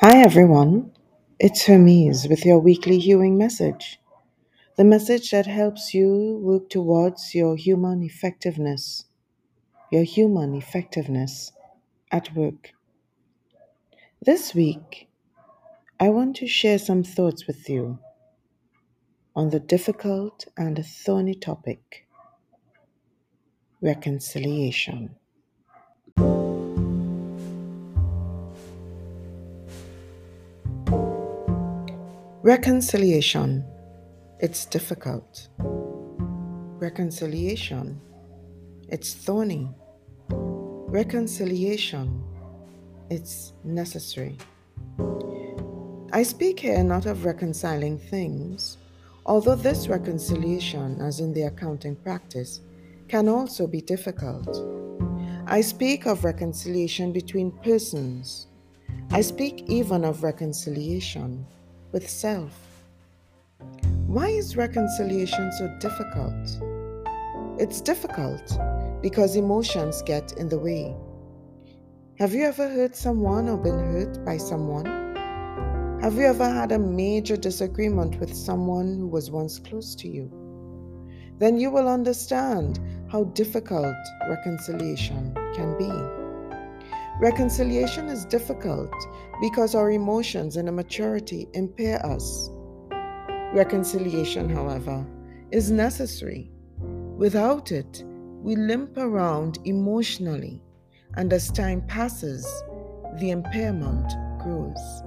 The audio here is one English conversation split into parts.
Hi everyone, it's Hermes with your weekly Hewing message. The message that helps you work towards your human effectiveness, your human effectiveness at work. This week, I want to share some thoughts with you on the difficult and thorny topic reconciliation. Reconciliation. It's difficult. Reconciliation. It's thorny. Reconciliation. It's necessary. I speak here not of reconciling things, although this reconciliation, as in the accounting practice, can also be difficult. I speak of reconciliation between persons. I speak even of reconciliation with self. Why is reconciliation so difficult? It's difficult because emotions get in the way. Have you ever hurt someone or been hurt by someone? Have you ever had a major disagreement with someone who was once close to you? Then you will understand how difficult reconciliation can be. Reconciliation is difficult because our emotions and immaturity impair us. Reconciliation, however, is necessary. Without it, we limp around emotionally, and as time passes, the impairment grows.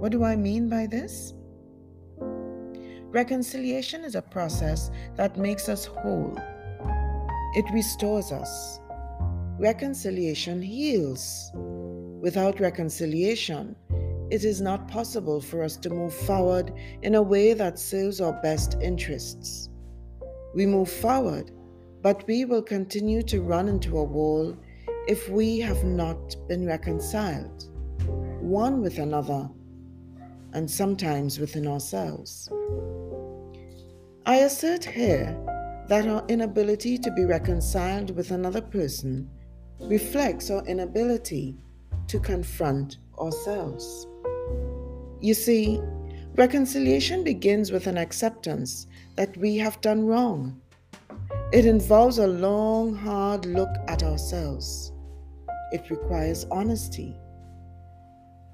What do I mean by this? Reconciliation is a process that makes us whole. It restores us, Reconciliation heals. Without reconciliation, it is not possible for us to move forward in a way that serves our best interests. We move forward, but we will continue to run into a wall if we have not been reconciled, one with another, and sometimes within ourselves. I assert here that our inability to be reconciled with another person reflects our inability to confront ourselves. You see, reconciliation begins with an acceptance that we have done wrong. It involves a long, hard look at ourselves. It requires honesty.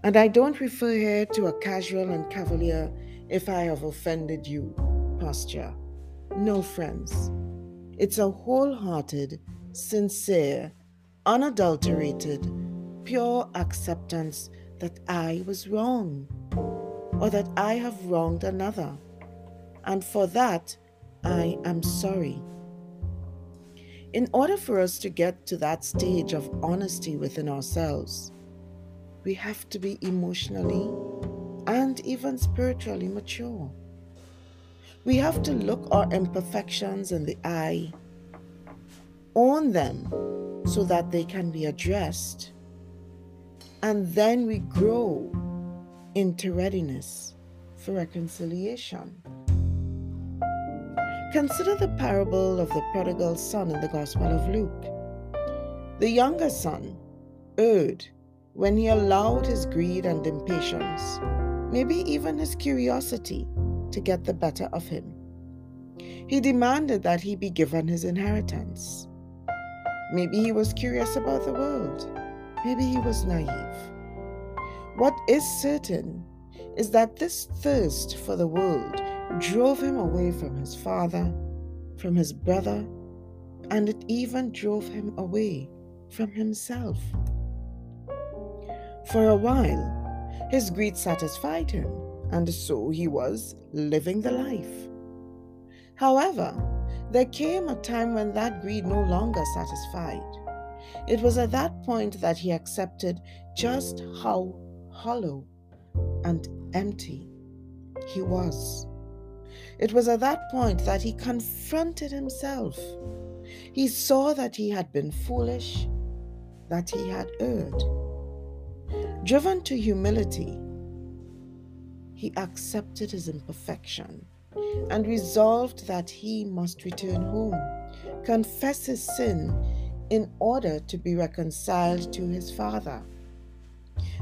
And I don't refer here to a casual and cavalier, if I have offended you posture. No, friends. It's a wholehearted, sincere, unadulterated, pure acceptance that I was wrong or that I have wronged another. And for that, I am sorry. In order for us to get to that stage of honesty within ourselves, we have to be emotionally and even spiritually mature. We have to look our imperfections in the eye, own them, so that they can be addressed. And then we grow into readiness for reconciliation. Consider the parable of the prodigal son in the Gospel of Luke. The younger son erred when he allowed his greed and impatience, maybe even his curiosity, to get the better of him. He demanded that he be given his inheritance. Maybe he was curious about the world. Maybe he was naive. What is certain is that this thirst for the world drove him away from his father, from his brother, and it even drove him away from himself. For a while, his greed satisfied him, and so he was living the life. However, there came a time when that greed no longer satisfied. It was at that point that he accepted just how hollow and empty he was. It was at that point that he confronted himself. He saw that he had been foolish, that he had erred. Driven to humility, he accepted his imperfection and resolved that he must return home, confess his sin in order to be reconciled to his father.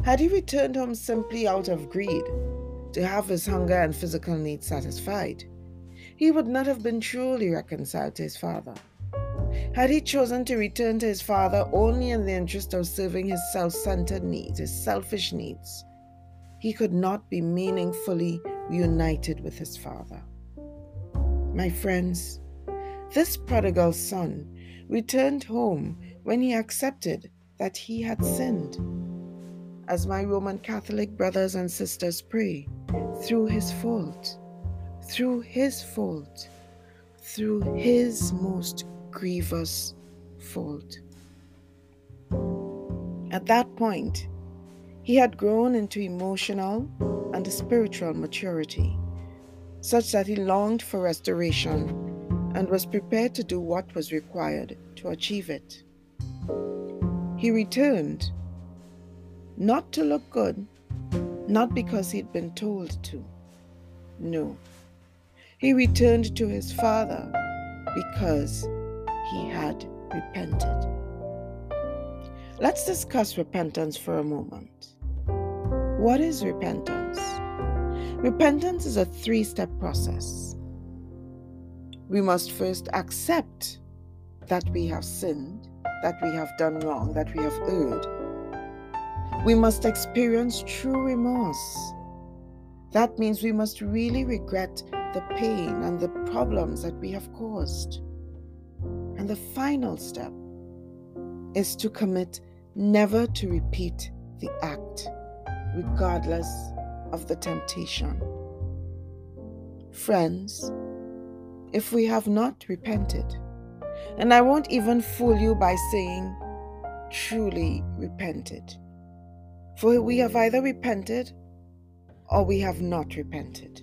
Had he returned home simply out of greed, to have his hunger and physical needs satisfied, he would not have been truly reconciled to his father. Had he chosen to return to his father only in the interest of serving his self centered needs, his selfish needs, he could not be meaningfully reunited with his father. My friends, this prodigal son returned home when he accepted that he had sinned. As my Roman Catholic brothers and sisters pray, through his fault, through his fault, through his most grievous fault. At that point, he had grown into emotional and a spiritual maturity, such that he longed for restoration and was prepared to do what was required to achieve it. He returned, not to look good, not because he'd been told to. No. He returned to his father because he had repented. Let's discuss repentance for a moment. What is repentance? Repentance is a three step process. We must first accept that we have sinned, that we have done wrong, that we have erred. We must experience true remorse. That means we must really regret the pain and the problems that we have caused. And the final step is to commit never to repeat the act, regardless of the temptation. Friends, if we have not repented, and I won't even fool you by saying truly repented, for we have either repented or we have not repented.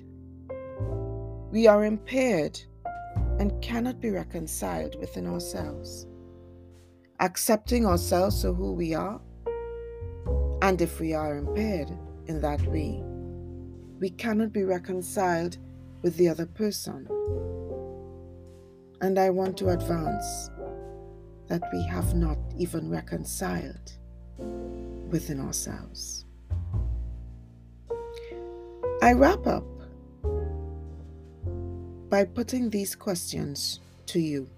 We are impaired and cannot be reconciled within ourselves. Accepting ourselves for who we are, and if we are impaired in that way, we cannot be reconciled with the other person. And I want to advance that we have not even reconciled within ourselves. I wrap up by putting these questions to you.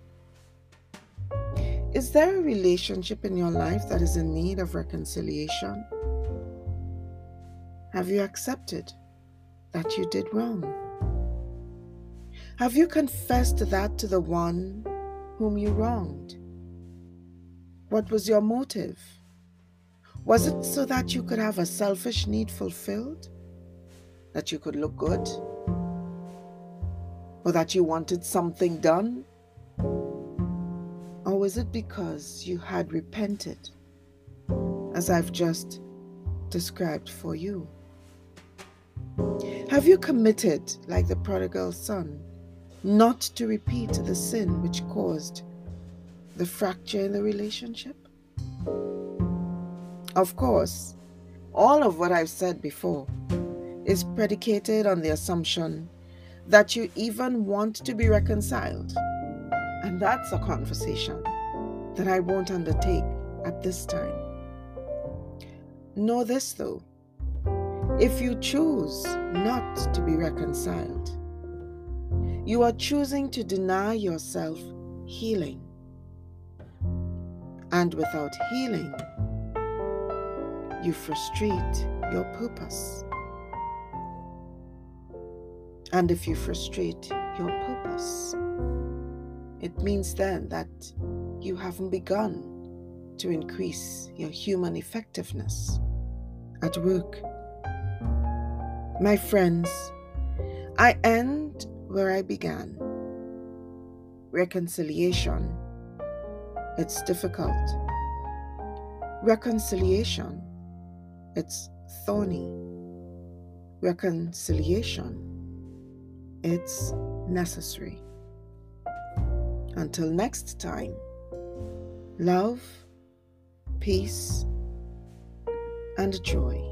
Is there a relationship in your life that is in need of reconciliation? Have you accepted that you did wrong? Have you confessed that to the one whom you wronged? What was your motive? Was it so that you could have a selfish need fulfilled? That you could look good? or that you wanted something done? Or was it because you had repented, as I've just described for you? Have you committed, like the prodigal son, not to repeat the sin which caused the fracture in the relationship? Of course, all of what I've said before is predicated on the assumption that you even want to be reconciled. And that's a conversation that I won't undertake at this time. Know this though if you choose not to be reconciled, you are choosing to deny yourself healing. And without healing, you frustrate your purpose. And if you frustrate your purpose, it means then that you haven't begun to increase your human effectiveness at work. My friends, I end where I began. Reconciliation. It's difficult. Reconciliation. It's thorny. Reconciliation it's necessary. Until next time, love, peace, and joy.